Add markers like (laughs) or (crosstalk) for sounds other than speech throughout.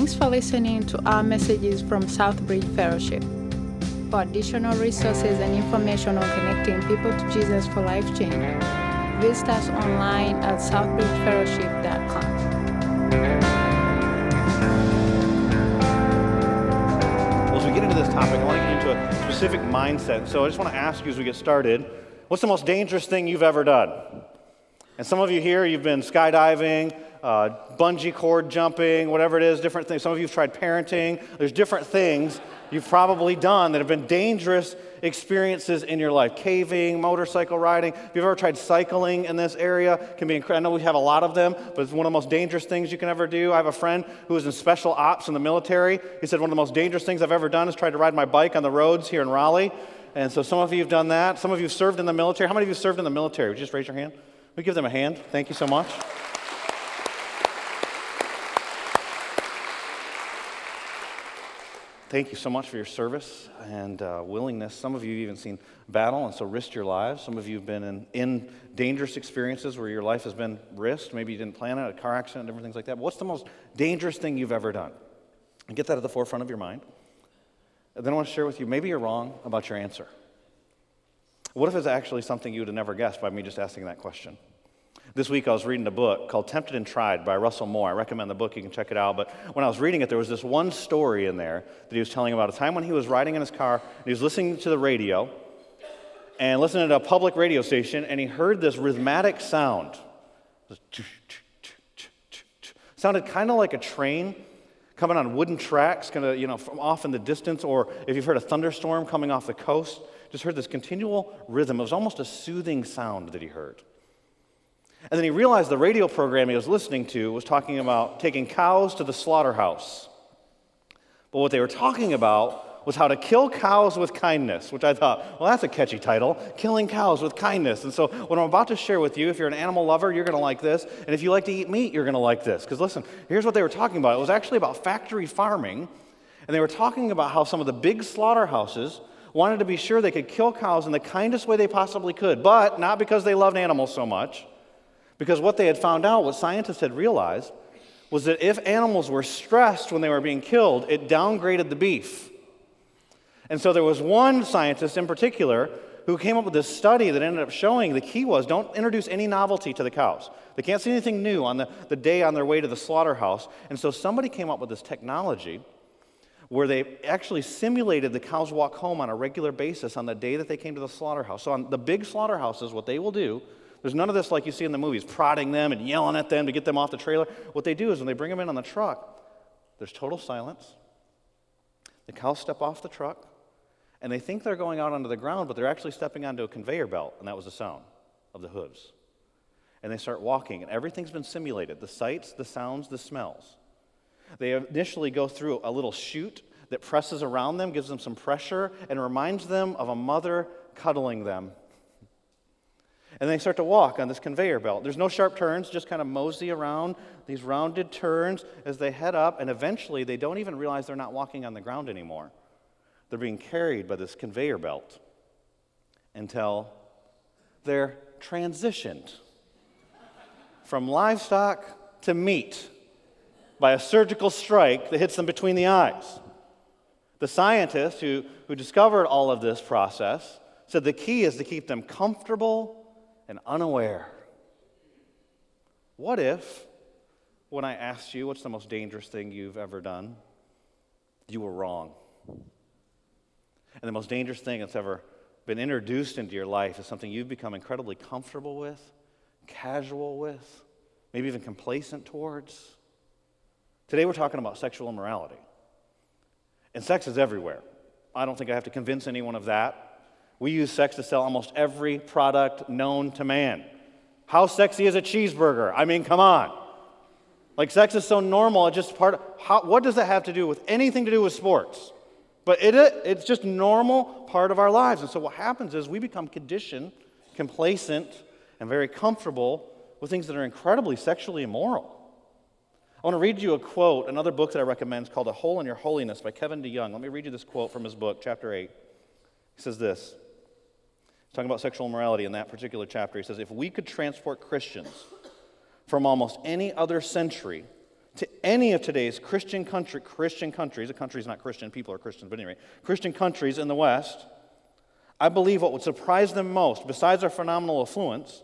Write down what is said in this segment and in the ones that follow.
Thanks for listening to our messages from Southbridge Fellowship. For additional resources and information on connecting people to Jesus for life change, visit us online at southbridgefellowship.com. Well, as we get into this topic, I want to get into a specific mindset. So I just want to ask you as we get started what's the most dangerous thing you've ever done? And some of you here, you've been skydiving, uh, bungee cord jumping, whatever it is, different things. Some of you have tried parenting. There's different things you've probably done that have been dangerous experiences in your life. Caving, motorcycle riding. If you've ever tried cycling in this area, can be incredible. I know we have a lot of them, but it's one of the most dangerous things you can ever do. I have a friend who was in special ops in the military. He said one of the most dangerous things I've ever done is try to ride my bike on the roads here in Raleigh. And so some of you have done that. Some of you have served in the military. How many of you served in the military? Would you just raise your hand? We give them a hand. Thank you so much. Thank you so much for your service and uh, willingness. Some of you have even seen battle and so risked your lives. Some of you have been in, in dangerous experiences where your life has been risked. Maybe you didn't plan it, a car accident, different things like that. But what's the most dangerous thing you've ever done? And get that at the forefront of your mind. And then I want to share with you maybe you're wrong about your answer. What if it's actually something you would have never guessed by me just asking that question? This week I was reading a book called Tempted and Tried by Russell Moore. I recommend the book, you can check it out. But when I was reading it, there was this one story in there that he was telling about a time when he was riding in his car and he was listening to the radio and listening to a public radio station and he heard this rhythmic sound. Sounded kind of like a train coming on wooden tracks, kind of, you know, from off in the distance, or if you've heard a thunderstorm coming off the coast, just heard this continual rhythm. It was almost a soothing sound that he heard. And then he realized the radio program he was listening to was talking about taking cows to the slaughterhouse. But what they were talking about was how to kill cows with kindness, which I thought, well, that's a catchy title Killing Cows with Kindness. And so, what I'm about to share with you, if you're an animal lover, you're going to like this. And if you like to eat meat, you're going to like this. Because listen, here's what they were talking about it was actually about factory farming. And they were talking about how some of the big slaughterhouses wanted to be sure they could kill cows in the kindest way they possibly could, but not because they loved animals so much because what they had found out, what scientists had realized, was that if animals were stressed when they were being killed, it downgraded the beef. And so there was one scientist in particular who came up with this study that ended up showing the key was don't introduce any novelty to the cows. They can't see anything new on the, the day on their way to the slaughterhouse. And so somebody came up with this technology where they actually simulated the cows walk home on a regular basis on the day that they came to the slaughterhouse. So on the big slaughterhouses, what they will do there's none of this like you see in the movies, prodding them and yelling at them to get them off the trailer. What they do is when they bring them in on the truck, there's total silence. The cows step off the truck, and they think they're going out onto the ground, but they're actually stepping onto a conveyor belt, and that was the sound of the hooves. And they start walking, and everything's been simulated the sights, the sounds, the smells. They initially go through a little chute that presses around them, gives them some pressure, and reminds them of a mother cuddling them and they start to walk on this conveyor belt. There's no sharp turns, just kind of mosey around these rounded turns as they head up, and eventually they don't even realize they're not walking on the ground anymore. They're being carried by this conveyor belt until they're transitioned from livestock to meat by a surgical strike that hits them between the eyes. The scientist who, who discovered all of this process said the key is to keep them comfortable and unaware. What if, when I asked you what's the most dangerous thing you've ever done, you were wrong? And the most dangerous thing that's ever been introduced into your life is something you've become incredibly comfortable with, casual with, maybe even complacent towards. Today we're talking about sexual immorality. And sex is everywhere. I don't think I have to convince anyone of that. We use sex to sell almost every product known to man. How sexy is a cheeseburger? I mean, come on. Like, sex is so normal, it's just part of, how, what does that have to do with anything to do with sports? But it, it's just normal part of our lives. And so what happens is we become conditioned, complacent, and very comfortable with things that are incredibly sexually immoral. I want to read you a quote, another book that I recommend is called A Hole in Your Holiness by Kevin DeYoung. Let me read you this quote from his book, chapter 8. He says this talking about sexual immorality in that particular chapter. He says, If we could transport Christians from almost any other century to any of today's Christian country, Christian countries, a country is not Christian, people are Christians, but anyway, Christian countries in the West, I believe what would surprise them most, besides our phenomenal affluence,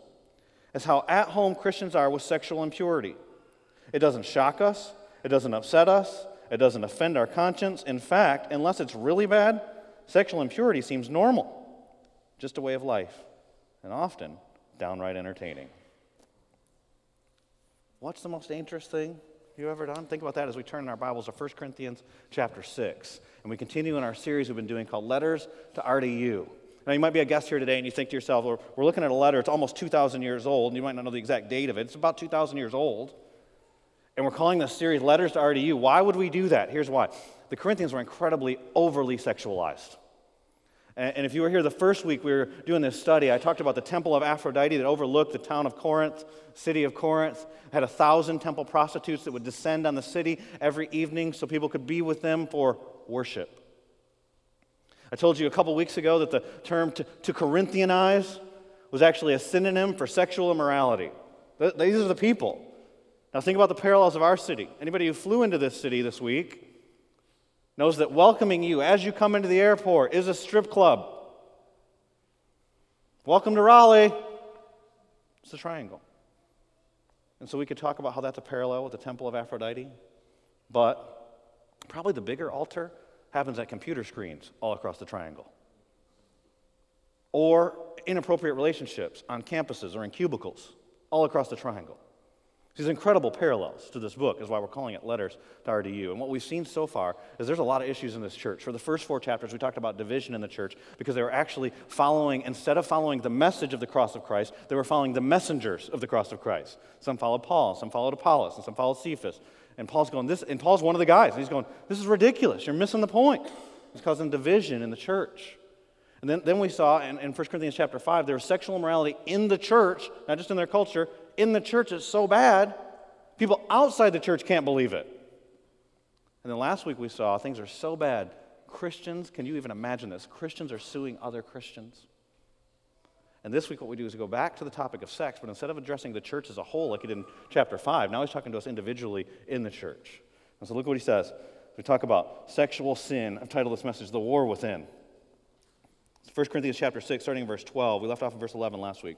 is how at home Christians are with sexual impurity. It doesn't shock us, it doesn't upset us, it doesn't offend our conscience. In fact, unless it's really bad, sexual impurity seems normal, just a way of life, and often downright entertaining. What's the most dangerous thing you ever done? Think about that as we turn in our Bibles to 1 Corinthians chapter 6. And we continue in our series we've been doing called Letters to RDU. Now, you might be a guest here today and you think to yourself, well, we're looking at a letter, it's almost 2,000 years old, and you might not know the exact date of it. It's about 2,000 years old. And we're calling this series Letters to RDU. Why would we do that? Here's why the Corinthians were incredibly overly sexualized. And if you were here the first week we were doing this study, I talked about the temple of Aphrodite that overlooked the town of Corinth, city of Corinth. Had a thousand temple prostitutes that would descend on the city every evening so people could be with them for worship. I told you a couple weeks ago that the term to, to Corinthianize was actually a synonym for sexual immorality. These are the people. Now think about the parallels of our city. Anybody who flew into this city this week knows that welcoming you as you come into the airport is a strip club. Welcome to Raleigh. It's the triangle. And so we could talk about how that's a parallel with the temple of Aphrodite. But probably the bigger altar happens at computer screens all across the triangle. Or inappropriate relationships on campuses or in cubicles all across the triangle. These incredible parallels to this book is why we're calling it Letters to RDU. And what we've seen so far is there's a lot of issues in this church. For the first four chapters, we talked about division in the church because they were actually following, instead of following the message of the cross of Christ, they were following the messengers of the cross of Christ. Some followed Paul, some followed Apollos, and some followed Cephas. And Paul's going, this, and Paul's one of the guys. And he's going, this is ridiculous. You're missing the point. It's causing division in the church. And then, then we saw in, in 1 Corinthians chapter 5, there was sexual immorality in the church, not just in their culture, in the church it's so bad, people outside the church can't believe it. And then last week we saw things are so bad. Christians, can you even imagine this? Christians are suing other Christians. And this week, what we do is we go back to the topic of sex, but instead of addressing the church as a whole, like he did in chapter 5, now he's talking to us individually in the church. And so look what he says. We talk about sexual sin. I've titled this message, The War Within. 1 Corinthians chapter 6, starting in verse 12. We left off in verse 11 last week.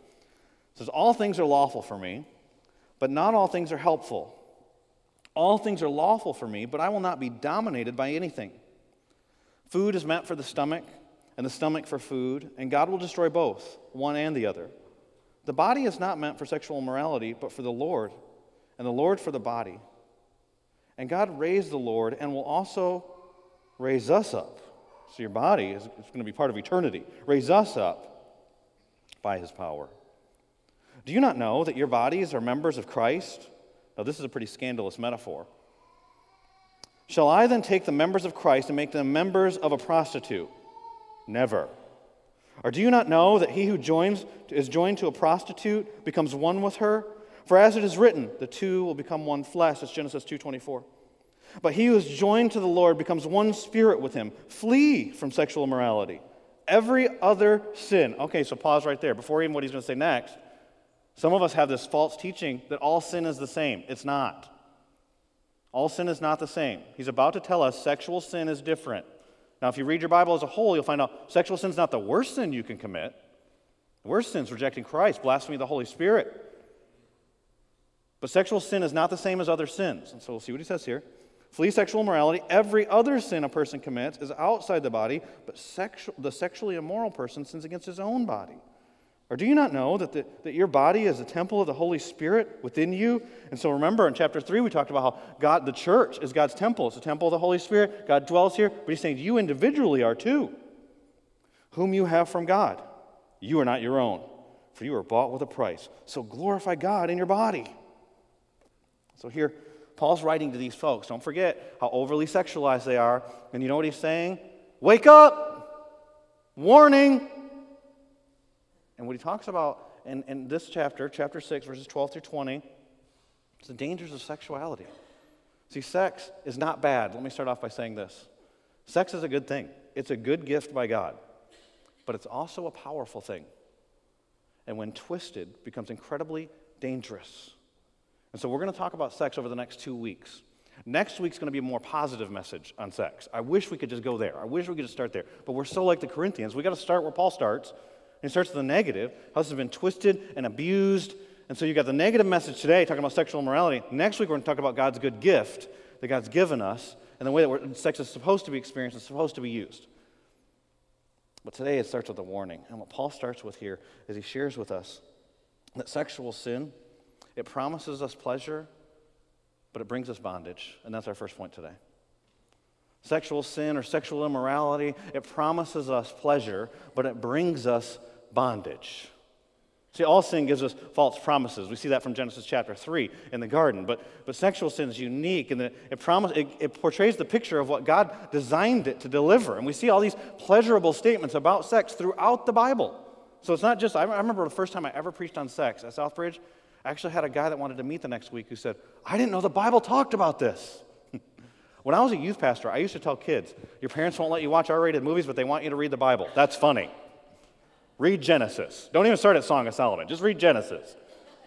Says, All things are lawful for me but not all things are helpful. All things are lawful for me, but I will not be dominated by anything. Food is meant for the stomach, and the stomach for food, and God will destroy both, one and the other. The body is not meant for sexual immorality, but for the Lord, and the Lord for the body. And God raised the Lord and will also raise us up. So your body is going to be part of eternity. Raise us up by his power. Do you not know that your bodies are members of Christ? Now, this is a pretty scandalous metaphor. Shall I then take the members of Christ and make them members of a prostitute? Never. Or do you not know that he who joins, is joined to a prostitute becomes one with her? For as it is written, the two will become one flesh. That's Genesis 2.24. But he who is joined to the Lord becomes one spirit with him. Flee from sexual immorality. Every other sin. Okay, so pause right there. Before even what he's going to say next, some of us have this false teaching that all sin is the same. It's not. All sin is not the same. He's about to tell us sexual sin is different. Now, if you read your Bible as a whole, you'll find out sexual sin is not the worst sin you can commit. The worst sin is rejecting Christ, blasphemy of the Holy Spirit. But sexual sin is not the same as other sins. And so we'll see what he says here. Flee sexual immorality. Every other sin a person commits is outside the body, but the sexually immoral person sins against his own body. Or do you not know that, the, that your body is a temple of the Holy Spirit within you? And so remember in chapter 3, we talked about how God, the church, is God's temple. It's a temple of the Holy Spirit. God dwells here, but he's saying you individually are too, whom you have from God. You are not your own, for you are bought with a price. So glorify God in your body. So here, Paul's writing to these folks. Don't forget how overly sexualized they are. And you know what he's saying? Wake up! Warning! And what he talks about in, in this chapter, chapter 6, verses 12 through 20, is the dangers of sexuality. See, sex is not bad. Let me start off by saying this sex is a good thing, it's a good gift by God, but it's also a powerful thing. And when twisted, becomes incredibly dangerous. And so we're going to talk about sex over the next two weeks. Next week's going to be a more positive message on sex. I wish we could just go there. I wish we could just start there. But we're so like the Corinthians. We got to start where Paul starts. He starts with the negative. How this has been twisted and abused. And so you got the negative message today, talking about sexual immorality. Next week, we're going to talk about God's good gift that God's given us and the way that sex is supposed to be experienced and supposed to be used. But today it starts with a warning. And what Paul starts with here is he shares with us that sexual sin, it promises us pleasure, but it brings us bondage. And that's our first point today. Sexual sin or sexual immorality, it promises us pleasure, but it brings us bondage. See, all sin gives us false promises. We see that from Genesis chapter 3 in the garden. But, but sexual sin is unique, and it, promise, it, it portrays the picture of what God designed it to deliver. And we see all these pleasurable statements about sex throughout the Bible. So it's not just, I remember the first time I ever preached on sex at Southbridge, I actually had a guy that wanted to meet the next week who said, I didn't know the Bible talked about this. (laughs) when I was a youth pastor, I used to tell kids, your parents won't let you watch R rated movies, but they want you to read the Bible. That's funny. Read Genesis. Don't even start at Song of Solomon. Just read Genesis.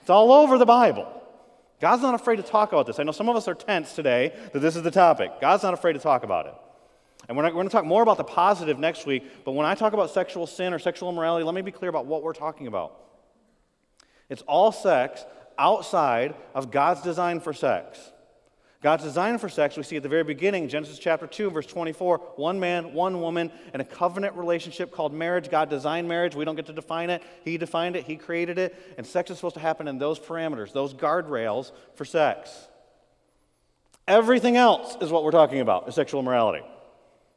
It's all over the Bible. God's not afraid to talk about this. I know some of us are tense today that this is the topic. God's not afraid to talk about it. And we're, we're going to talk more about the positive next week, but when I talk about sexual sin or sexual immorality, let me be clear about what we're talking about. It's all sex outside of God's design for sex. God's design for sex, we see at the very beginning, Genesis chapter 2, verse 24, one man, one woman, and a covenant relationship called marriage. God designed marriage. We don't get to define it. He defined it, He created it. And sex is supposed to happen in those parameters, those guardrails for sex. Everything else is what we're talking about, is sexual immorality.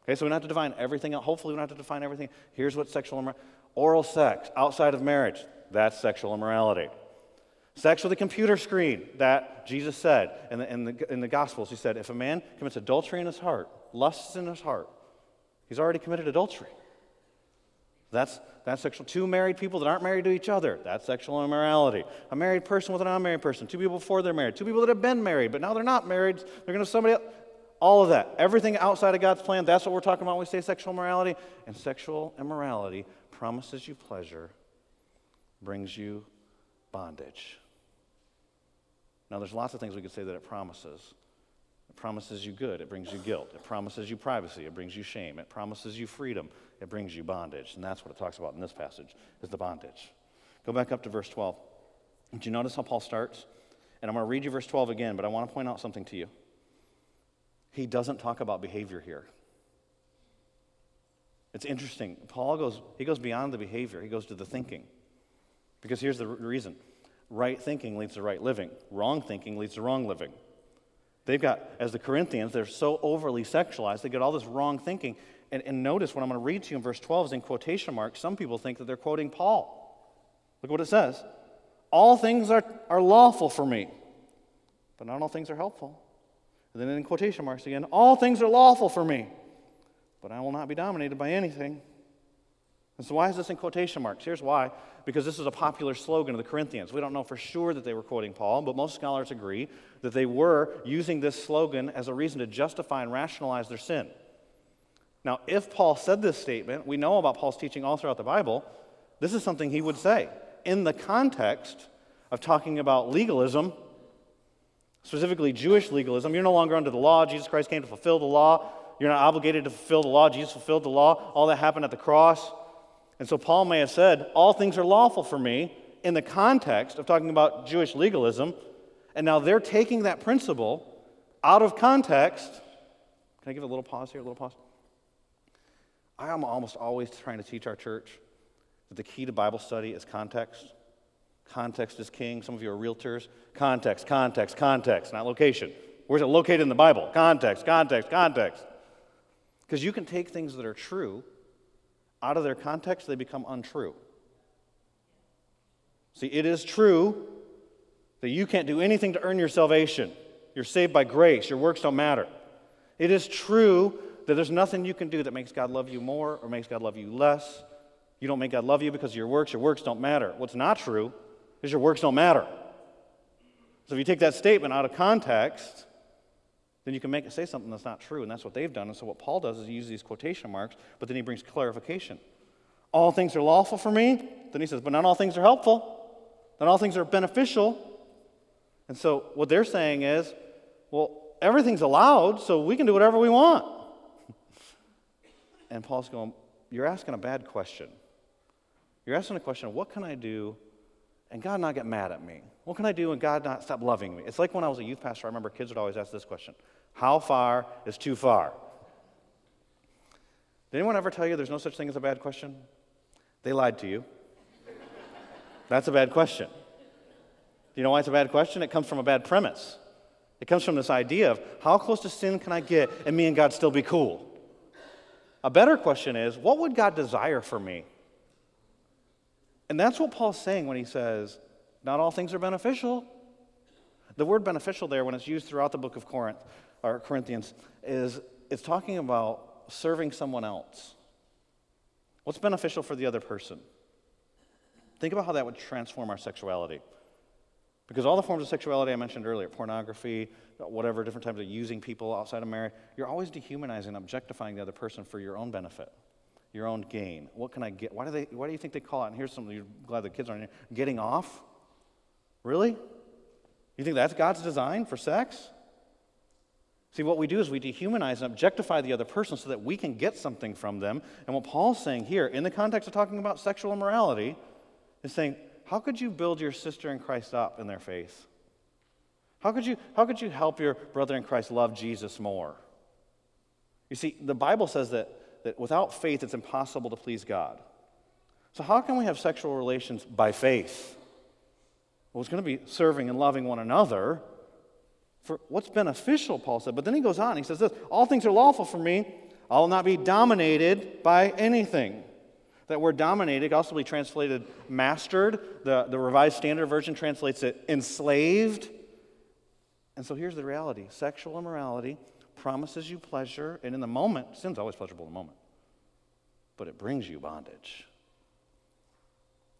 Okay, so we don't have to define everything. Hopefully, we don't have to define everything. Here's what sexual immorality oral sex outside of marriage, that's sexual immorality. Sex with a computer screen, that Jesus said in the, in, the, in the Gospels. He said, if a man commits adultery in his heart, lusts in his heart, he's already committed adultery. That's, that's sexual. Two married people that aren't married to each other, that's sexual immorality. A married person with an unmarried person, two people before they're married, two people that have been married, but now they're not married, they're going to somebody else. All of that. Everything outside of God's plan, that's what we're talking about when we say sexual immorality. And sexual immorality promises you pleasure, brings you bondage. Now, there's lots of things we could say that it promises. It promises you good, it brings you guilt. It promises you privacy, it brings you shame. It promises you freedom, it brings you bondage. And that's what it talks about in this passage, is the bondage. Go back up to verse 12. Do you notice how Paul starts? And I'm going to read you verse 12 again, but I want to point out something to you. He doesn't talk about behavior here. It's interesting. Paul goes, he goes beyond the behavior, he goes to the thinking. Because here's the reason right thinking leads to right living, wrong thinking leads to wrong living. They've got, as the Corinthians, they're so overly sexualized, they get all this wrong thinking. And, and notice what I'm going to read to you in verse 12 is in quotation marks. Some people think that they're quoting Paul. Look what it says All things are, are lawful for me, but not all things are helpful. And then in quotation marks again, all things are lawful for me, but I will not be dominated by anything. And so, why is this in quotation marks? Here's why because this is a popular slogan of the Corinthians. We don't know for sure that they were quoting Paul, but most scholars agree that they were using this slogan as a reason to justify and rationalize their sin. Now, if Paul said this statement, we know about Paul's teaching all throughout the Bible, this is something he would say in the context of talking about legalism, specifically Jewish legalism. You're no longer under the law. Jesus Christ came to fulfill the law. You're not obligated to fulfill the law. Jesus fulfilled the law. All that happened at the cross. And so Paul may have said, All things are lawful for me in the context of talking about Jewish legalism. And now they're taking that principle out of context. Can I give a little pause here? A little pause? I am almost always trying to teach our church that the key to Bible study is context. Context is king. Some of you are realtors. Context, context, context, not location. Where's it located in the Bible? Context, context, context. Because you can take things that are true out of their context, they become untrue. See, it is true that you can't do anything to earn your salvation. You're saved by grace, your works don't matter. It is true that there's nothing you can do that makes God love you more or makes God love you less. You don't make God love you because of your works, your works don't matter. What's not true is your works don't matter. So if you take that statement out of context, then you can make it say something that's not true, and that's what they've done. And so what Paul does is he uses these quotation marks, but then he brings clarification. All things are lawful for me. Then he says, but not all things are helpful. Not all things are beneficial. And so what they're saying is, well, everything's allowed, so we can do whatever we want. (laughs) And Paul's going, You're asking a bad question. You're asking a question, What can I do and God not get mad at me? What can I do and God not stop loving me? It's like when I was a youth pastor, I remember kids would always ask this question How far is too far? Did anyone ever tell you there's no such thing as a bad question? They lied to you. That's a bad question. Do you know why it's a bad question? It comes from a bad premise. It comes from this idea of how close to sin can I get and me and God still be cool? A better question is, what would God desire for me? And that's what Paul's saying when he says, not all things are beneficial. The word beneficial there, when it's used throughout the book of Corinth or Corinthians, is it's talking about serving someone else. What's beneficial for the other person? Think about how that would transform our sexuality. Because all the forms of sexuality I mentioned earlier, pornography, whatever, different types of using people outside of marriage, you're always dehumanizing, objectifying the other person for your own benefit, your own gain. What can I get? Why do, they, why do you think they call it? And here's something you're glad the kids aren't here. Getting off? Really? You think that's God's design for sex? See, what we do is we dehumanize and objectify the other person so that we can get something from them. And what Paul's saying here, in the context of talking about sexual immorality, is saying, how could you build your sister in Christ up in their faith? How could you, how could you help your brother in Christ love Jesus more? You see, the Bible says that, that without faith, it's impossible to please God. So, how can we have sexual relations by faith? Well, it's going to be serving and loving one another for what's beneficial, Paul said. But then he goes on, he says this All things are lawful for me, I will not be dominated by anything. That word dominated also be translated mastered. The, the Revised Standard Version translates it enslaved. And so here's the reality sexual immorality promises you pleasure, and in the moment, sin's always pleasurable in the moment, but it brings you bondage.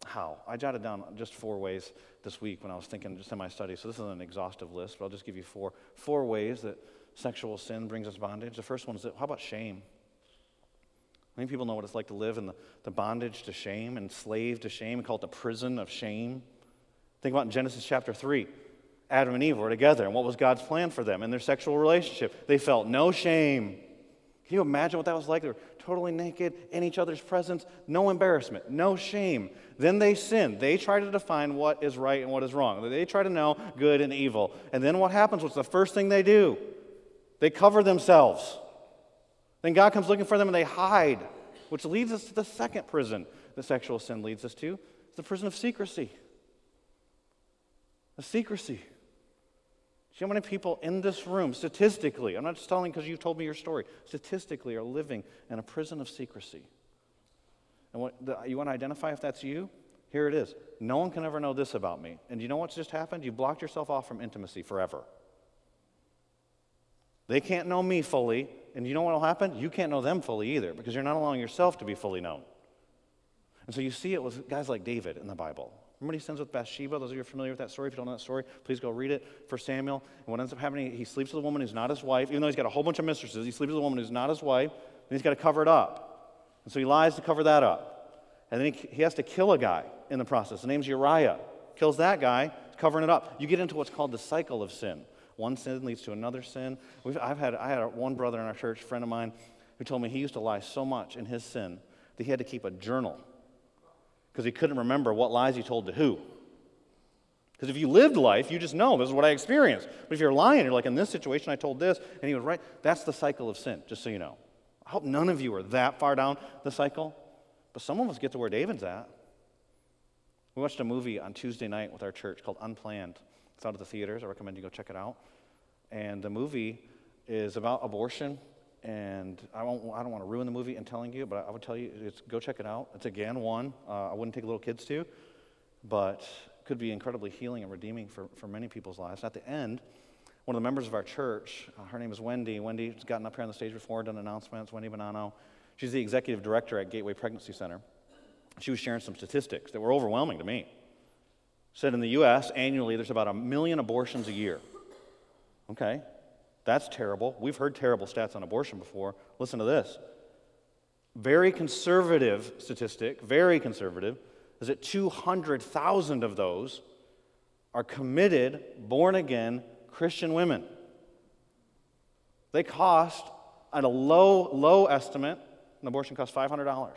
How? I jotted down just four ways this week when I was thinking just in my study. So this is an exhaustive list, but I'll just give you four four ways that sexual sin brings us bondage. The first one is that, how about shame? Many people know what it's like to live in the, the bondage to shame, enslaved to shame. We call it the prison of shame. Think about in Genesis chapter 3. Adam and Eve were together, and what was God's plan for them in their sexual relationship? They felt no shame. Can you imagine what that was like? They were totally naked in each other's presence, no embarrassment, no shame. Then they sin. They try to define what is right and what is wrong. They try to know good and evil. And then what happens? What's the first thing they do? They cover themselves. Then God comes looking for them and they hide, which leads us to the second prison that sexual sin leads us to. The prison of secrecy. The secrecy. See how many people in this room, statistically, I'm not just telling because you told me your story, statistically are living in a prison of secrecy. And what the, you want to identify if that's you? Here it is. No one can ever know this about me. And you know what's just happened? You blocked yourself off from intimacy forever. They can't know me fully, and you know what will happen? You can't know them fully either because you're not allowing yourself to be fully known. And so you see it with guys like David in the Bible. Remember he sins with Bathsheba? Those of you are familiar with that story. If you don't know that story, please go read it for Samuel. And what ends up happening, he sleeps with a woman who's not his wife. Even though he's got a whole bunch of mistresses, he sleeps with a woman who's not his wife, and he's got to cover it up. And so he lies to cover that up. And then he, he has to kill a guy in the process. The name's Uriah. Kills that guy, covering it up. You get into what's called the cycle of sin. One sin leads to another sin. We've, I've had, I had one brother in our church, friend of mine, who told me he used to lie so much in his sin that he had to keep a journal because he couldn't remember what lies he told to who. Because if you lived life, you just know this is what I experienced. But if you're lying, you're like, in this situation, I told this, and he was right. That's the cycle of sin, just so you know. I hope none of you are that far down the cycle, but some of us get to where David's at. We watched a movie on Tuesday night with our church called Unplanned. It's out of the theaters. I recommend you go check it out. And the movie is about abortion. And I, won't, I don't want to ruin the movie in telling you, but I would tell you, it's, go check it out. It's again one uh, I wouldn't take little kids to, but could be incredibly healing and redeeming for, for many people's lives. At the end, one of the members of our church, uh, her name is Wendy. Wendy's gotten up here on the stage before, done announcements. Wendy Bonanno. She's the executive director at Gateway Pregnancy Center. She was sharing some statistics that were overwhelming to me said in the US, annually, there's about a million abortions a year. Okay, that's terrible. We've heard terrible stats on abortion before. Listen to this. Very conservative statistic, very conservative, is that 200,000 of those are committed, born again Christian women. They cost, at a low, low estimate, an abortion costs $500.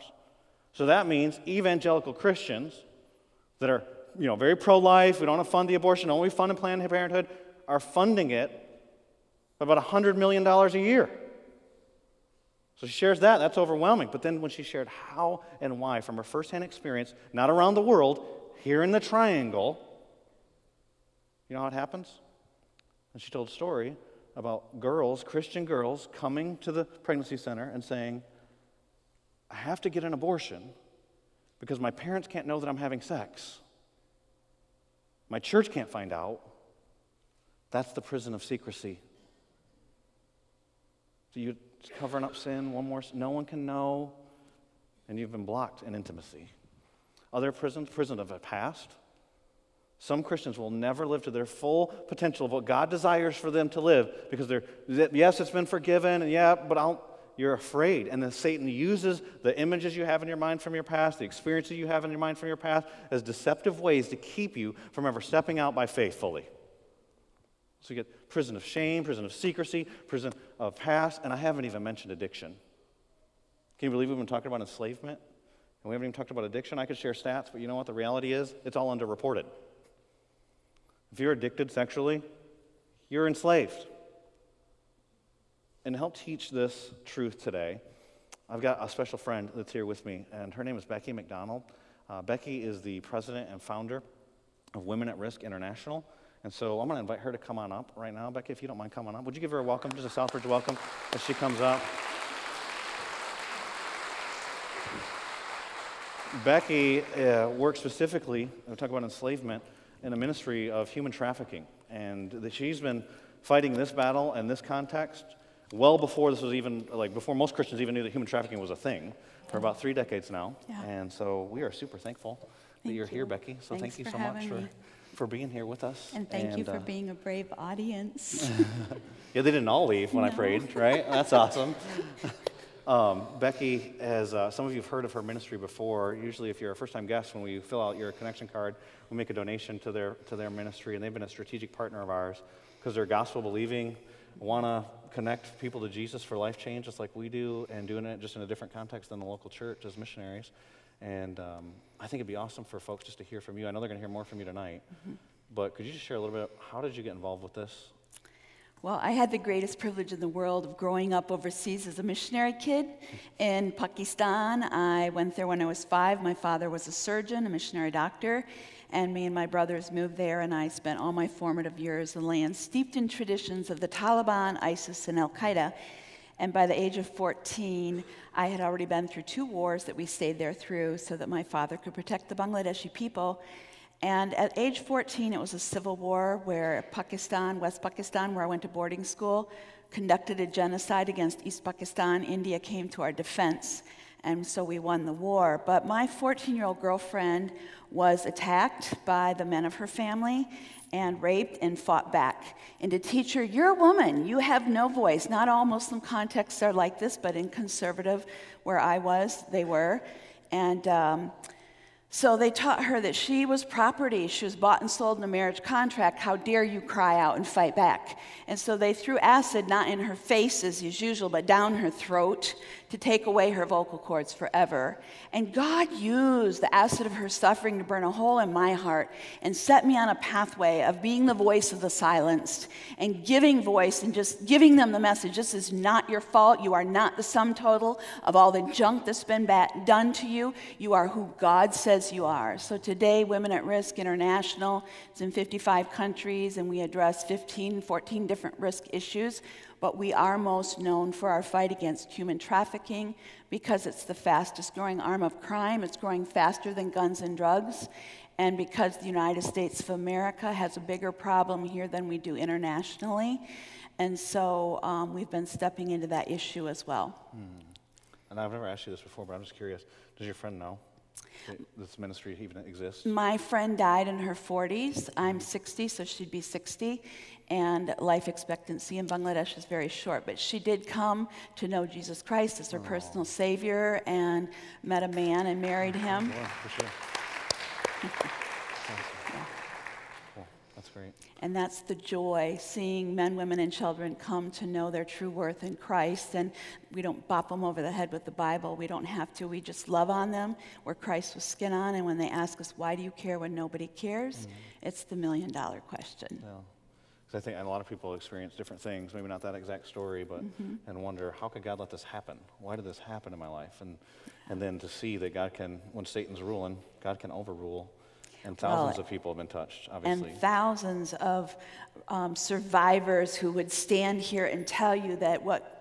So that means evangelical Christians that are you know, very pro life, we don't want to fund the abortion, only fund Planned Parenthood, are funding it about $100 million a year. So she shares that, that's overwhelming. But then when she shared how and why from her firsthand experience, not around the world, here in the triangle, you know how it happens? And she told a story about girls, Christian girls, coming to the pregnancy center and saying, I have to get an abortion because my parents can't know that I'm having sex. My church can't find out. That's the prison of secrecy. So you're covering up sin, one more, no one can know, and you've been blocked in intimacy. Other prisons, prison of the past. Some Christians will never live to their full potential of what God desires for them to live because they're, yes, it's been forgiven, and yeah, but I'll, you're afraid. And then Satan uses the images you have in your mind from your past, the experiences you have in your mind from your past, as deceptive ways to keep you from ever stepping out by faith fully. So you get prison of shame, prison of secrecy, prison of past, and I haven't even mentioned addiction. Can you believe we've been talking about enslavement? And we haven't even talked about addiction. I could share stats, but you know what the reality is? It's all underreported. If you're addicted sexually, you're enslaved. And to help teach this truth today, I've got a special friend that's here with me, and her name is Becky McDonald. Uh, Becky is the president and founder of Women at Risk International. And so I'm going to invite her to come on up right now. Becky, if you don't mind coming up, would you give her a welcome, just a Southbridge welcome as she comes up? Becky uh, works specifically, we talk about enslavement, in the ministry of human trafficking. And she's been fighting this battle in this context well before this was even, like, before most Christians even knew that human trafficking was a thing for about three decades now. Yeah. And so we are super thankful that you're you. here, Becky. So Thanks thank you so much for, for being here with us. And thank and, you for uh, being a brave audience. (laughs) yeah, they didn't all leave when no. I prayed, right? That's awesome. (laughs) Um, Becky, as uh, some of you have heard of her ministry before, usually if you're a first time guest, when we fill out your connection card, we make a donation to their, to their ministry, and they've been a strategic partner of ours because they're gospel believing, want to connect people to Jesus for life change, just like we do, and doing it just in a different context than the local church as missionaries. And um, I think it'd be awesome for folks just to hear from you. I know they're going to hear more from you tonight, mm-hmm. but could you just share a little bit? How did you get involved with this? Well, I had the greatest privilege in the world of growing up overseas as a missionary kid (laughs) in Pakistan. I went there when I was five. My father was a surgeon, a missionary doctor, and me and my brothers moved there, and I spent all my formative years in land steeped in traditions of the Taliban, ISIS, and Al Qaeda. And by the age of 14, I had already been through two wars that we stayed there through so that my father could protect the Bangladeshi people and at age 14, it was a civil war where Pakistan, West Pakistan, where I went to boarding school, conducted a genocide against East Pakistan. India came to our defense, and so we won the war. But my 14 year old girlfriend was attacked by the men of her family and raped and fought back. And to teach her, you're a woman, you have no voice. Not all Muslim contexts are like this, but in conservative, where I was, they were. And um, so they taught her that she was property. She was bought and sold in a marriage contract. How dare you cry out and fight back? And so they threw acid not in her face as usual, but down her throat to take away her vocal cords forever. And God used the acid of her suffering to burn a hole in my heart and set me on a pathway of being the voice of the silenced and giving voice and just giving them the message this is not your fault. You are not the sum total of all the junk that's been done to you. You are who God says you are. So today, Women at Risk International is in 55 countries and we address 15, 14 different risk issues but we are most known for our fight against human trafficking because it's the fastest growing arm of crime. It's growing faster than guns and drugs. And because the United States of America has a bigger problem here than we do internationally. And so um, we've been stepping into that issue as well. Hmm. And I've never asked you this before, but I'm just curious. Does your friend know? this ministry even exists? My friend died in her 40s. I'm 60, so she'd be 60 and life expectancy in Bangladesh is very short. But she did come to know Jesus Christ as her oh. personal Savior and met a man and married him. Yeah, for sure. (laughs) Cool. That's great. And that's the joy, seeing men, women, and children come to know their true worth in Christ. And we don't bop them over the head with the Bible. We don't have to. We just love on them where Christ was skin on. And when they ask us, why do you care when nobody cares? Mm-hmm. It's the million dollar question. Yeah. Because I think a lot of people experience different things, maybe not that exact story, but mm-hmm. and wonder, how could God let this happen? Why did this happen in my life? And, and then to see that God can, when Satan's ruling, God can overrule and thousands well, of people have been touched, obviously. And thousands of um, survivors who would stand here and tell you that what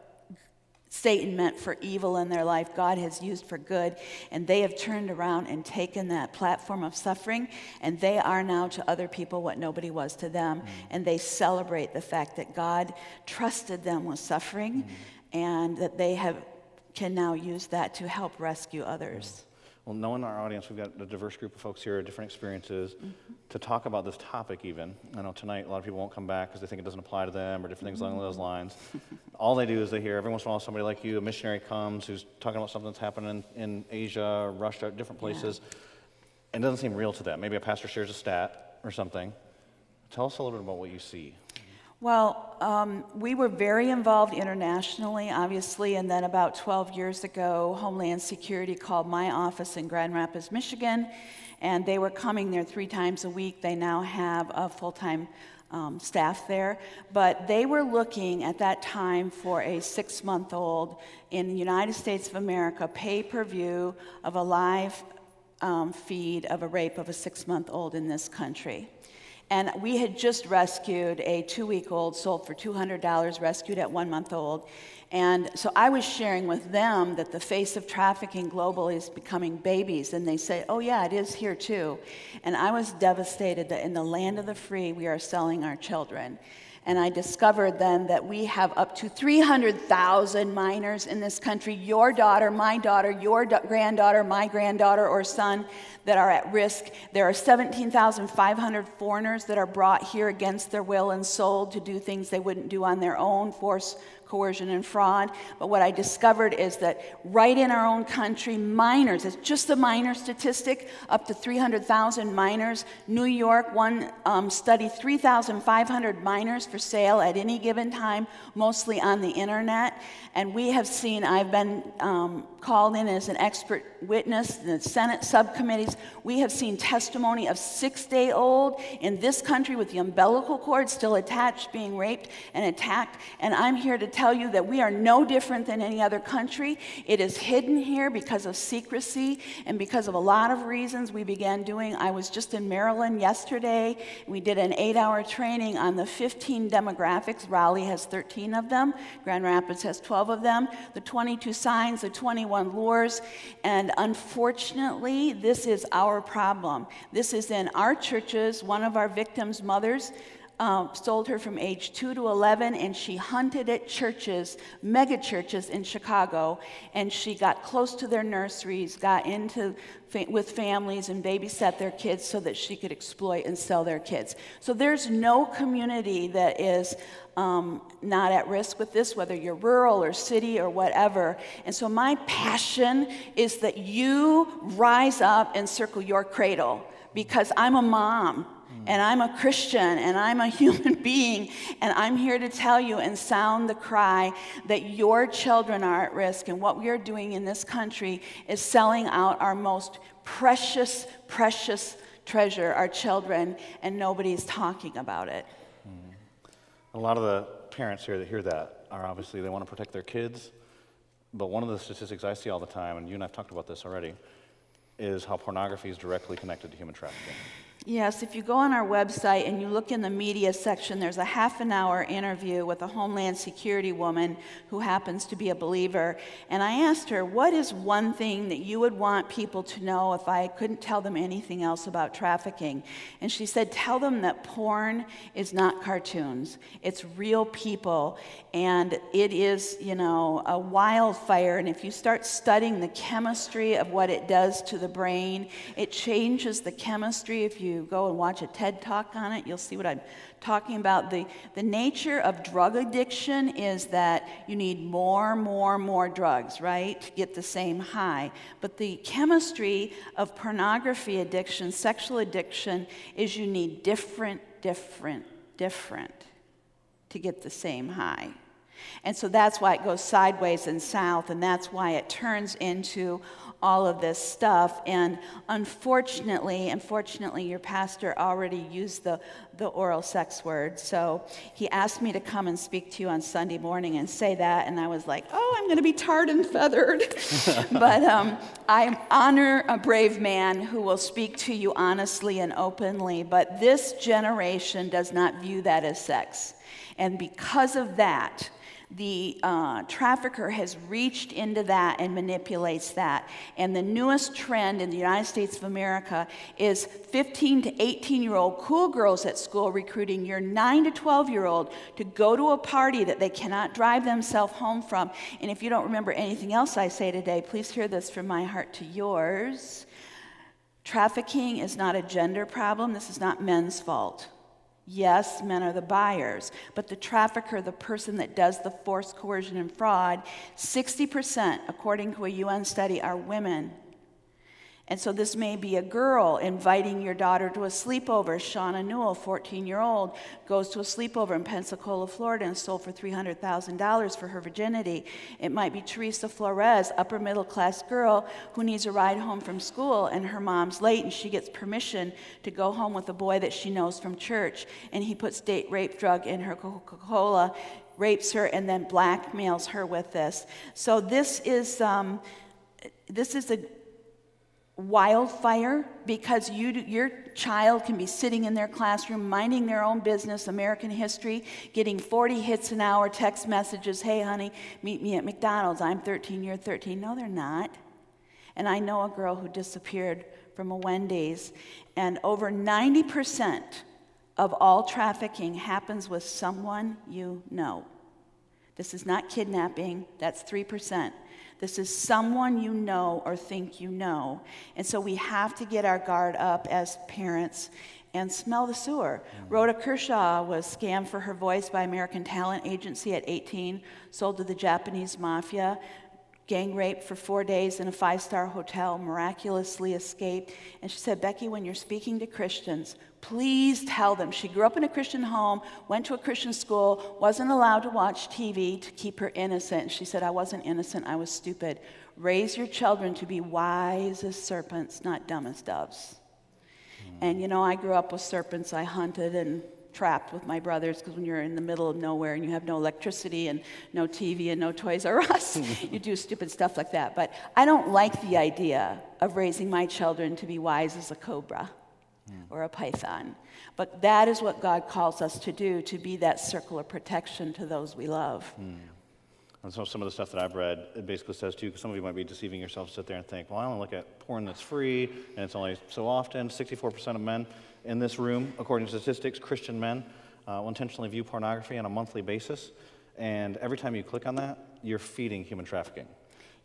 Satan meant for evil in their life, God has used for good. And they have turned around and taken that platform of suffering, and they are now to other people what nobody was to them. Mm. And they celebrate the fact that God trusted them with suffering mm. and that they have, can now use that to help rescue others. Well, knowing our audience, we've got a diverse group of folks here, different experiences, mm-hmm. to talk about this topic even. I know tonight a lot of people won't come back because they think it doesn't apply to them or different things along those mm-hmm. lines. (laughs) All they do is they hear every once in a while somebody like you, a missionary comes who's talking about something that's happening in, in Asia, Russia, different places, yeah. and it doesn't seem real to them. Maybe a pastor shares a stat or something. Tell us a little bit about what you see. Well, um, we were very involved internationally, obviously, and then about 12 years ago, Homeland Security called my office in Grand Rapids, Michigan, and they were coming there three times a week. They now have a full time um, staff there, but they were looking at that time for a six month old in the United States of America pay per view of a live um, feed of a rape of a six month old in this country. And we had just rescued a two week old, sold for $200, rescued at one month old. And so I was sharing with them that the face of trafficking globally is becoming babies. And they say, oh, yeah, it is here too. And I was devastated that in the land of the free, we are selling our children. And I discovered then that we have up to 300,000 minors in this country your daughter, my daughter, your da- granddaughter, my granddaughter or son that are at risk. There are 17,500 foreigners that are brought here against their will and sold to do things they wouldn't do on their own, force coercion, and fraud. But what I discovered is that right in our own country, minors, it's just a minor statistic, up to 300,000 minors. New York, one um, study, 3,500 minors for sale at any given time, mostly on the internet. And we have seen, I've been um, called in as an expert witness in the Senate subcommittees. We have seen testimony of six day old in this country with the umbilical cord still attached, being raped and attacked. And I'm here to tell you that we are no different than any other country. It is hidden here because of secrecy and because of a lot of reasons we began doing. I was just in Maryland yesterday. We did an eight hour training on the 15 demographics. Raleigh has 13 of them, Grand Rapids has 12 of them, the 22 signs, the 21 lures. And unfortunately, this is our problem. This is in our churches. One of our victims' mothers um, sold her from age 2 to 11, and she hunted at churches, mega churches in Chicago, and she got close to their nurseries, got into fa- with families, and babysat their kids so that she could exploit and sell their kids. So there's no community that is um, not at risk with this, whether you're rural or city or whatever. And so my passion is that you rise up and circle your cradle because I'm a mom and I'm a Christian and I'm a (laughs) human being, and I'm here to tell you and sound the cry that your children are at risk. And what we are doing in this country is selling out our most precious, precious treasure, our children, and nobody's talking about it. Mm-hmm. A lot of the parents here that hear that are obviously they want to protect their kids. But one of the statistics I see all the time, and you and I've talked about this already, is how pornography is directly connected to human trafficking. Yes, if you go on our website and you look in the media section, there's a half an hour interview with a Homeland Security woman who happens to be a believer. And I asked her, What is one thing that you would want people to know if I couldn't tell them anything else about trafficking? And she said, Tell them that porn is not cartoons, it's real people. And it is, you know, a wildfire. And if you start studying the chemistry of what it does to the brain, it changes the chemistry. If you you go and watch a TED talk on it, you'll see what I'm talking about. The, the nature of drug addiction is that you need more, more, more drugs, right, to get the same high. But the chemistry of pornography addiction, sexual addiction, is you need different, different, different to get the same high. And so that's why it goes sideways and south, and that's why it turns into all of this stuff. And unfortunately, unfortunately, your pastor already used the, the oral sex word. So he asked me to come and speak to you on Sunday morning and say that. And I was like, oh, I'm going to be tarred and feathered. (laughs) but um, I honor a brave man who will speak to you honestly and openly. But this generation does not view that as sex. And because of that, the uh, trafficker has reached into that and manipulates that. And the newest trend in the United States of America is 15 to 18 year old cool girls at school recruiting your 9 to 12 year old to go to a party that they cannot drive themselves home from. And if you don't remember anything else I say today, please hear this from my heart to yours. Trafficking is not a gender problem, this is not men's fault. Yes, men are the buyers, but the trafficker, the person that does the forced coercion and fraud, 60%, according to a UN study, are women. And so this may be a girl inviting your daughter to a sleepover. Shauna Newell, 14 year old, goes to a sleepover in Pensacola, Florida, and sold for $300,000 for her virginity. It might be Theresa Flores, upper middle class girl who needs a ride home from school, and her mom's late, and she gets permission to go home with a boy that she knows from church. And he puts date rape drug in her Coca Cola, rapes her, and then blackmails her with this. So this is. Um, this is a wildfire because you, your child can be sitting in their classroom minding their own business, American history, getting 40 hits an hour, text messages, hey, honey, meet me at McDonald's. I'm 13, you're 13. No, they're not. And I know a girl who disappeared from a Wendy's, and over 90% of all trafficking happens with someone you know. This is not kidnapping, that's 3%. This is someone you know or think you know. And so we have to get our guard up as parents and smell the sewer. Mm-hmm. Rhoda Kershaw was scammed for her voice by American Talent Agency at 18, sold to the Japanese mafia, gang raped for four days in a five star hotel, miraculously escaped. And she said, Becky, when you're speaking to Christians, please tell them. She grew up in a Christian home, went to a Christian school, wasn't allowed to watch TV to keep her innocent. She said, I wasn't innocent, I was stupid. Raise your children to be wise as serpents, not dumb as doves. Mm. And you know, I grew up with serpents. I hunted and trapped with my brothers because when you're in the middle of nowhere and you have no electricity and no TV and no Toys R (laughs) Us, you do stupid stuff like that. But I don't like the idea of raising my children to be wise as a cobra mm. or a python. But that is what God calls us to do, to be that circle of protection to those we love. Mm. And so some of the stuff that I've read, it basically says too, because some of you might be deceiving yourself, sit there and think, well, I only look at porn that's free, and it's only so often. 64% of men in this room, according to statistics, Christian men, uh, will intentionally view pornography on a monthly basis. And every time you click on that, you're feeding human trafficking.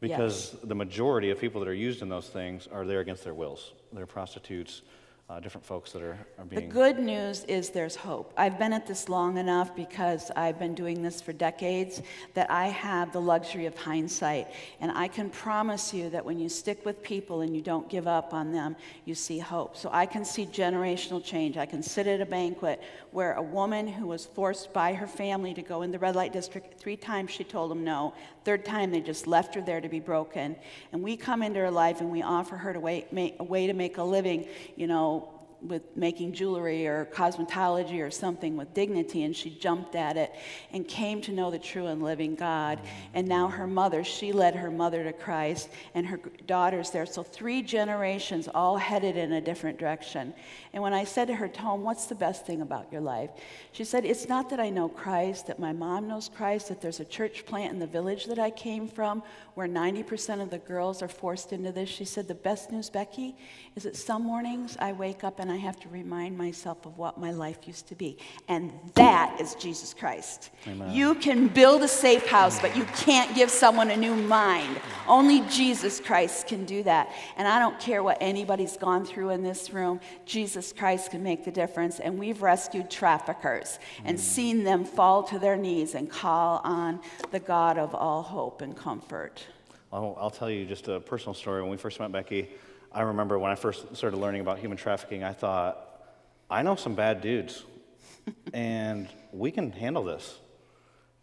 Because yes. the majority of people that are used in those things are there against their wills. They're prostitutes, uh, different folks that are, are being. The good news is there's hope. I've been at this long enough because I've been doing this for decades that I have the luxury of hindsight. And I can promise you that when you stick with people and you don't give up on them, you see hope. So I can see generational change. I can sit at a banquet where a woman who was forced by her family to go in the red light district, three times she told them no. Third time they just left her there to be broken. And we come into her life and we offer her to wait, make, a way to make a living, you know, with making jewelry or cosmetology or something with dignity, and she jumped at it and came to know the true and living God. And now her mother, she led her mother to Christ, and her daughters there. So three generations all headed in a different direction. And when I said to her, Tom, what's the best thing about your life? She said, It's not that I know Christ, that my mom knows Christ, that there's a church plant in the village that I came from where 90% of the girls are forced into this. She said, The best news, Becky, is that some mornings I wake up and I have to remind myself of what my life used to be. And that is Jesus Christ. Amen. You can build a safe house, but you can't give someone a new mind. Only Jesus Christ can do that. And I don't care what anybody's gone through in this room, Jesus Christ can make the difference. And we've rescued traffickers and mm. seen them fall to their knees and call on the God of all hope and comfort. I'll, I'll tell you just a personal story. When we first met Becky, I remember when I first started learning about human trafficking, I thought, I know some bad dudes, (laughs) and we can handle this.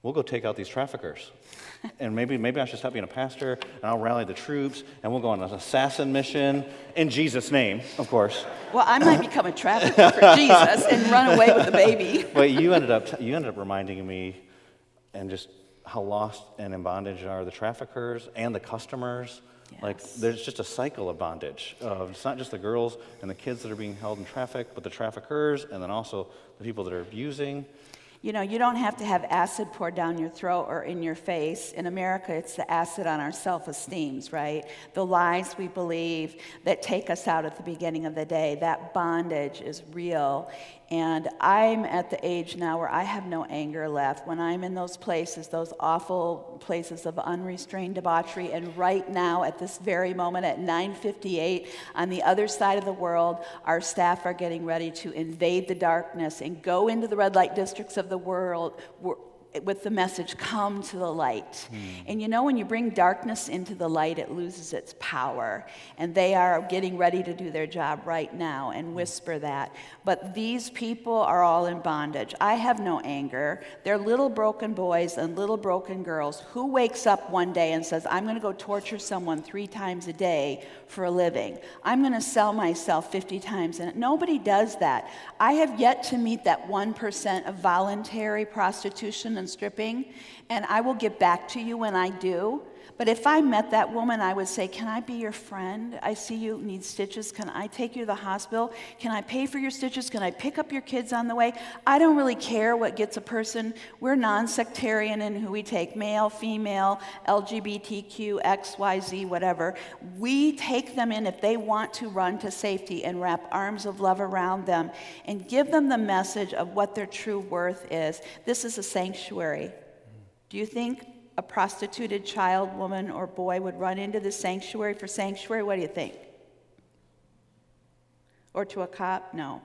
We'll go take out these traffickers. (laughs) and maybe, maybe I should stop being a pastor, and I'll rally the troops, and we'll go on an assassin mission in Jesus' name, of course. Well, I might become a trafficker for (laughs) Jesus and run away with the baby. But you ended up, you ended up reminding me, and just how lost and in bondage are the traffickers and the customers. Like, there's just a cycle of bondage. It's not just the girls and the kids that are being held in traffic, but the traffickers, and then also the people that are abusing. You know, you don't have to have acid poured down your throat or in your face. In America, it's the acid on our self esteems, right? The lies we believe that take us out at the beginning of the day. That bondage is real. And I'm at the age now where I have no anger left. When I'm in those places, those awful places of unrestrained debauchery, and right now at this very moment at 9:58 on the other side of the world, our staff are getting ready to invade the darkness and go into the red light districts of the world wor- with the message, come to the light. Hmm. And you know, when you bring darkness into the light, it loses its power. And they are getting ready to do their job right now and hmm. whisper that. But these people are all in bondage. I have no anger. They're little broken boys and little broken girls. Who wakes up one day and says, I'm going to go torture someone three times a day for a living? I'm going to sell myself 50 times. And nobody does that. I have yet to meet that 1% of voluntary prostitution and stripping, and I will get back to you when I do. But if I met that woman, I would say, Can I be your friend? I see you need stitches. Can I take you to the hospital? Can I pay for your stitches? Can I pick up your kids on the way? I don't really care what gets a person. We're non sectarian in who we take male, female, LGBTQ, XYZ, whatever. We take them in if they want to run to safety and wrap arms of love around them and give them the message of what their true worth is. This is a sanctuary. Do you think a prostituted child, woman, or boy would run into the sanctuary for sanctuary? What do you think? Or to a cop? No.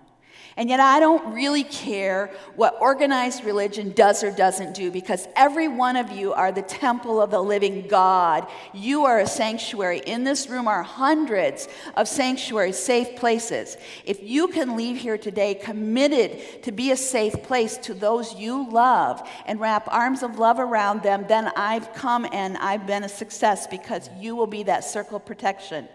And yet, I don't really care what organized religion does or doesn't do because every one of you are the temple of the living God. You are a sanctuary. In this room are hundreds of sanctuaries, safe places. If you can leave here today committed to be a safe place to those you love and wrap arms of love around them, then I've come and I've been a success because you will be that circle of protection.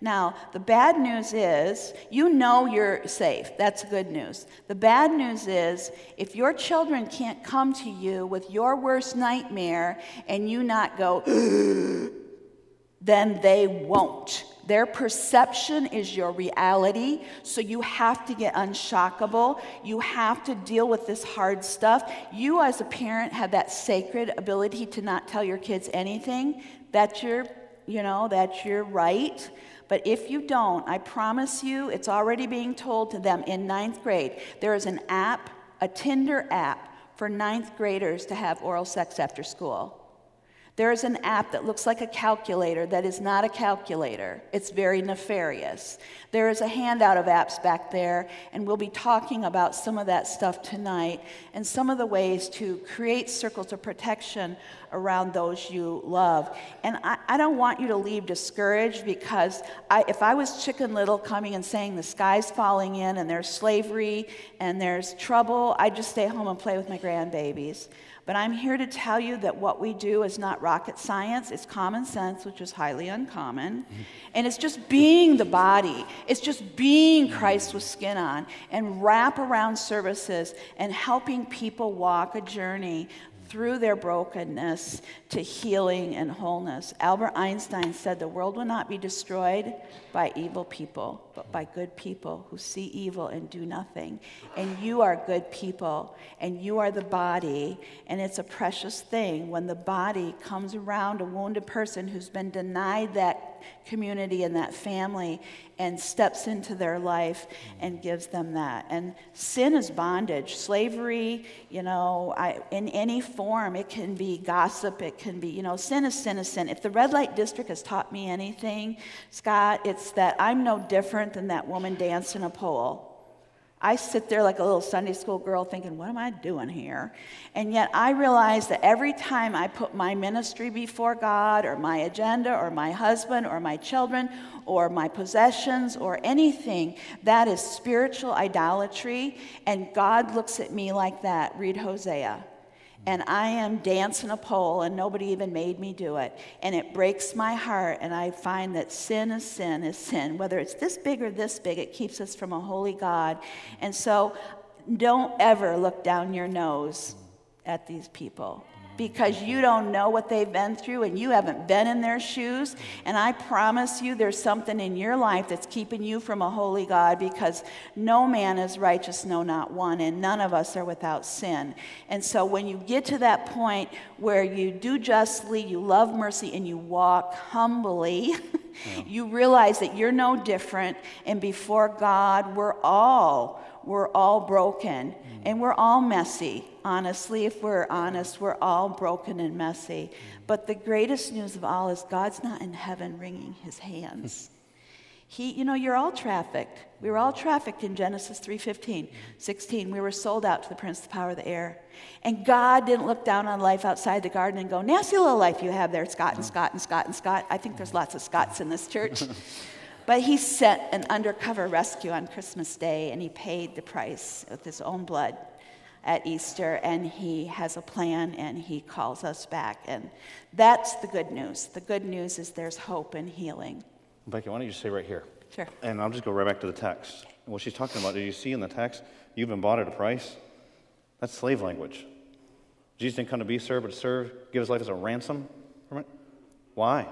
Now, the bad news is you know you're safe. That's good news. The bad news is if your children can't come to you with your worst nightmare and you not go, (gasps) then they won't. Their perception is your reality, so you have to get unshockable. You have to deal with this hard stuff. You, as a parent, have that sacred ability to not tell your kids anything. That's your, you know, that's your right. But if you don't, I promise you, it's already being told to them in ninth grade. There is an app, a Tinder app, for ninth graders to have oral sex after school. There is an app that looks like a calculator that is not a calculator. It's very nefarious. There is a handout of apps back there, and we'll be talking about some of that stuff tonight and some of the ways to create circles of protection around those you love. And I, I don't want you to leave discouraged because I, if I was Chicken Little coming and saying the sky's falling in and there's slavery and there's trouble, I'd just stay home and play with my grandbabies. But I'm here to tell you that what we do is not rocket science, it's common sense, which is highly uncommon. Mm-hmm. And it's just being the body, it's just being Christ with skin on, and wrap around services and helping people walk a journey through their brokenness to healing and wholeness. Albert Einstein said the world will not be destroyed by evil people, but by good people who see evil and do nothing. And you are good people, and you are the body, and it's a precious thing when the body comes around a wounded person who's been denied that community and that family and steps into their life mm-hmm. and gives them that. And sin is bondage. Slavery, you know, I, in any form, it can be gossip, it can be, you know, sin is sin is sin. If the red light district has taught me anything, Scott, it's that I'm no different than that woman dancing a pole. I sit there like a little Sunday school girl thinking, what am I doing here? And yet I realize that every time I put my ministry before God or my agenda or my husband or my children or my possessions or anything, that is spiritual idolatry. And God looks at me like that. Read Hosea and I am dancing a pole, and nobody even made me do it. And it breaks my heart, and I find that sin is sin is sin. Whether it's this big or this big, it keeps us from a holy God. And so don't ever look down your nose at these people because you don't know what they've been through and you haven't been in their shoes. And I promise you, there's something in your life that's keeping you from a holy God because no man is righteous, no, not one, and none of us are without sin. And so when you get to that point where you do justly, you love mercy, and you walk humbly, (laughs) yeah. you realize that you're no different. And before God, we're all we're all broken mm. and we're all messy. Honestly, if we're honest, we're all broken and messy. But the greatest news of all is God's not in heaven wringing his hands. (laughs) He, you know, you're all trafficked. We were all trafficked in Genesis 3:15, 16. We were sold out to the prince the power of the air. And God didn't look down on life outside the garden and go, nasty little life you have there, Scott and Scott and Scott and Scott. I think there's lots of Scotts in this church. (laughs) But he sent an undercover rescue on Christmas Day and he paid the price with his own blood at Easter and he has a plan and he calls us back. And that's the good news. The good news is there's hope and healing. Becky, why don't you stay right here? Sure. And I'll just go right back to the text. What she's talking about, did you see in the text, you've been bought at a price? That's slave language. Jesus didn't come to be served, but to serve, give his life as a ransom from it. Why?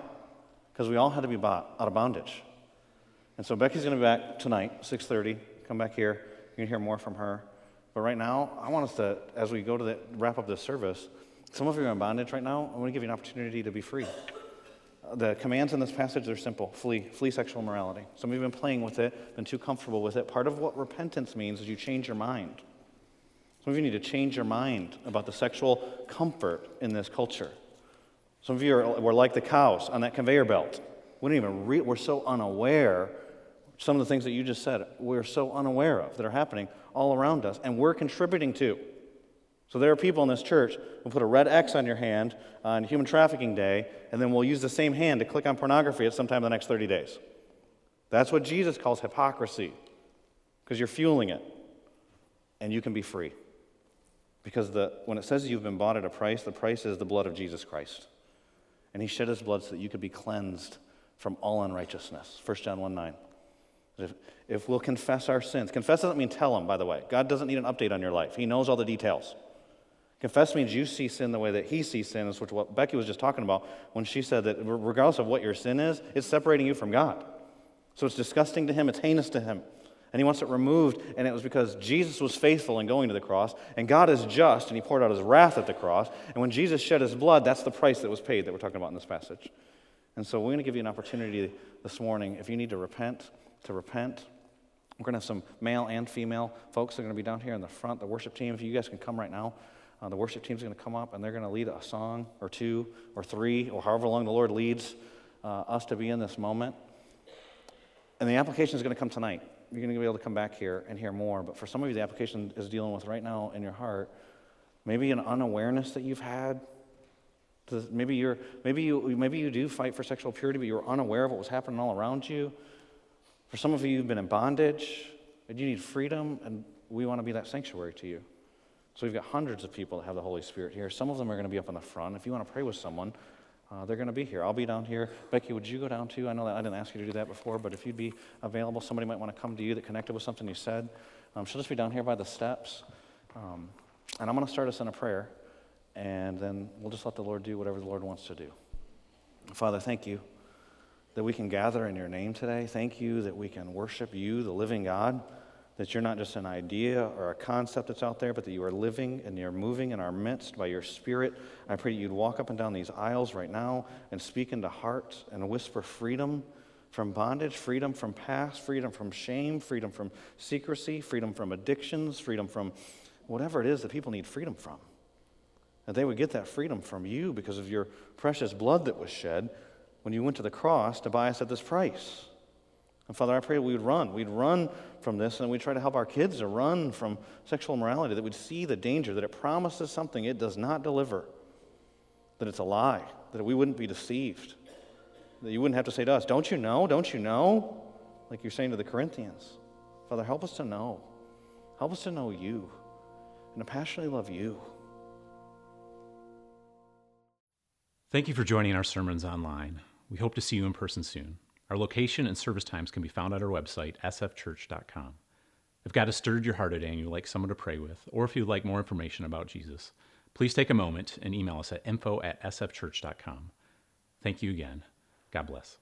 Because we all had to be bought out of bondage. And so Becky's going to be back tonight, 6:30. Come back here. You're going to hear more from her. But right now, I want us to, as we go to the, wrap up this service, some of you are in bondage right now. I want to give you an opportunity to be free. The commands in this passage are simple flee, flee sexual morality. Some of you have been playing with it, been too comfortable with it. Part of what repentance means is you change your mind. Some of you need to change your mind about the sexual comfort in this culture. Some of you are, were like the cows on that conveyor belt. We don't even re- we're so unaware some of the things that you just said, we're so unaware of that are happening all around us, and we're contributing to. So there are people in this church who put a red X on your hand on Human Trafficking Day, and then we'll use the same hand to click on pornography at some time in the next 30 days. That's what Jesus calls hypocrisy, because you're fueling it, and you can be free. Because the, when it says you've been bought at a price, the price is the blood of Jesus Christ. And he shed his blood so that you could be cleansed from all unrighteousness. 1 John 1 9. If, if we'll confess our sins, confess doesn't mean tell him, by the way. God doesn't need an update on your life, He knows all the details. Confess means you see sin the way that He sees sin, is what Becky was just talking about when she said that regardless of what your sin is, it's separating you from God. So it's disgusting to Him, it's heinous to Him. And He wants it removed, and it was because Jesus was faithful in going to the cross, and God is just, and He poured out His wrath at the cross. And when Jesus shed His blood, that's the price that was paid that we're talking about in this passage. And so we're going to give you an opportunity this morning, if you need to repent, to repent. We're going to have some male and female folks that are going to be down here in the front. The worship team, if you guys can come right now, uh, the worship team's going to come up and they're going to lead a song or two or three or however long the Lord leads uh, us to be in this moment. And the application is going to come tonight. You're going to be able to come back here and hear more. But for some of you, the application is dealing with right now in your heart maybe an unawareness that you've had. Maybe, you're, maybe, you, maybe you do fight for sexual purity, but you're unaware of what was happening all around you. For some of you, you've been in bondage and you need freedom, and we want to be that sanctuary to you. So we've got hundreds of people that have the Holy Spirit here. Some of them are going to be up in the front. If you want to pray with someone, uh, they're going to be here. I'll be down here. Becky, would you go down too? I know that I didn't ask you to do that before, but if you'd be available, somebody might want to come to you that connected with something you said. Um, she'll just be down here by the steps. Um, and I'm going to start us in a prayer, and then we'll just let the Lord do whatever the Lord wants to do. Father, thank you that we can gather in your name today. Thank you that we can worship you, the living God, that you're not just an idea or a concept that's out there, but that you are living and you're moving in our midst by your Spirit. I pray that you'd walk up and down these aisles right now and speak into hearts and whisper freedom from bondage, freedom from past, freedom from shame, freedom from secrecy, freedom from addictions, freedom from whatever it is that people need freedom from. That they would get that freedom from you because of your precious blood that was shed when you went to the cross to buy us at this price. And Father, I pray we would run. We'd run from this and we'd try to help our kids to run from sexual immorality, that we'd see the danger, that it promises something it does not deliver, that it's a lie, that we wouldn't be deceived, that you wouldn't have to say to us, Don't you know? Don't you know? Like you're saying to the Corinthians. Father, help us to know. Help us to know you and to passionately love you. Thank you for joining our sermons online. We hope to see you in person soon. Our location and service times can be found at our website, sfchurch.com. If God has stirred your heart today and you'd like someone to pray with, or if you'd like more information about Jesus, please take a moment and email us at info at sfchurch.com. Thank you again. God bless.